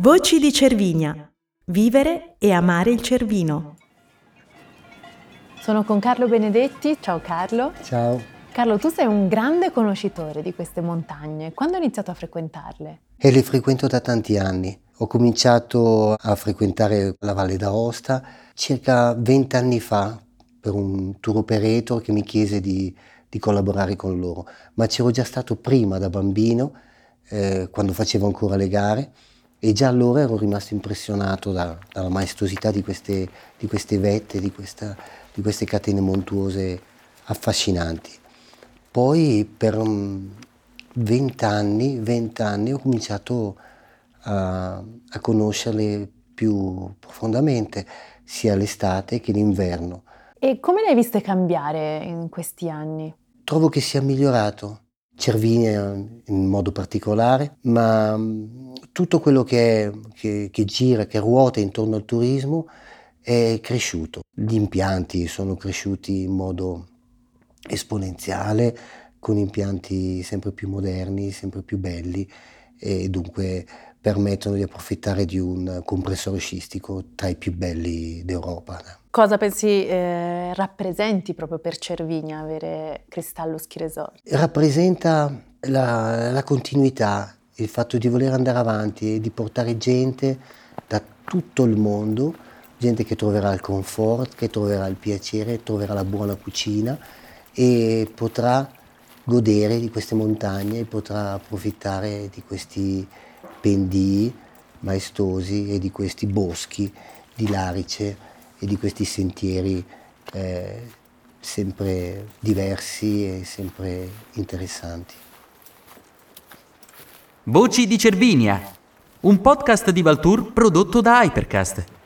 Voci di Cervinia. Vivere e amare il Cervino. Sono con Carlo Benedetti. Ciao Carlo. Ciao. Carlo, tu sei un grande conoscitore di queste montagne. Quando hai iniziato a frequentarle? E le frequento da tanti anni. Ho cominciato a frequentare la Valle d'Aosta circa vent'anni fa per un tour operator che mi chiese di, di, collaborare con loro, ma c'ero già stato prima da bambino, eh, quando facevo ancora le gare, e già allora ero rimasto impressionato da, dalla maestosità di queste, di queste vette, di, questa, di, queste catene montuose affascinanti. Poi per vent'anni, vent'anni ho cominciato a, a conoscerle più profondamente, sia l'estate che l'inverno. E come le hai viste cambiare in questi anni? Trovo che sia migliorato. Cervinia in modo particolare, ma mm, tutto quello che, è, che, che gira, che ruota intorno al turismo è cresciuto. Gli impianti sono cresciuti in modo esponenziale, con impianti sempre più moderni, sempre più belli e dunque permettono di approfittare di un compressore scistico tra i più belli d'Europa. Cosa pensi eh, rappresenti proprio per Cervinia avere Cristallo Ski Resort? Rappresenta la, la continuità, il fatto di voler andare avanti e di portare gente da tutto il mondo, gente che troverà il comfort, che troverà il piacere, troverà la buona cucina e potrà godere di queste montagne, potrà approfittare di questi pendii maestosi e di questi boschi di larice e di questi sentieri eh, sempre diversi e sempre interessanti. Voci di Cervinia, un podcast di Valtour prodotto da Hypercast.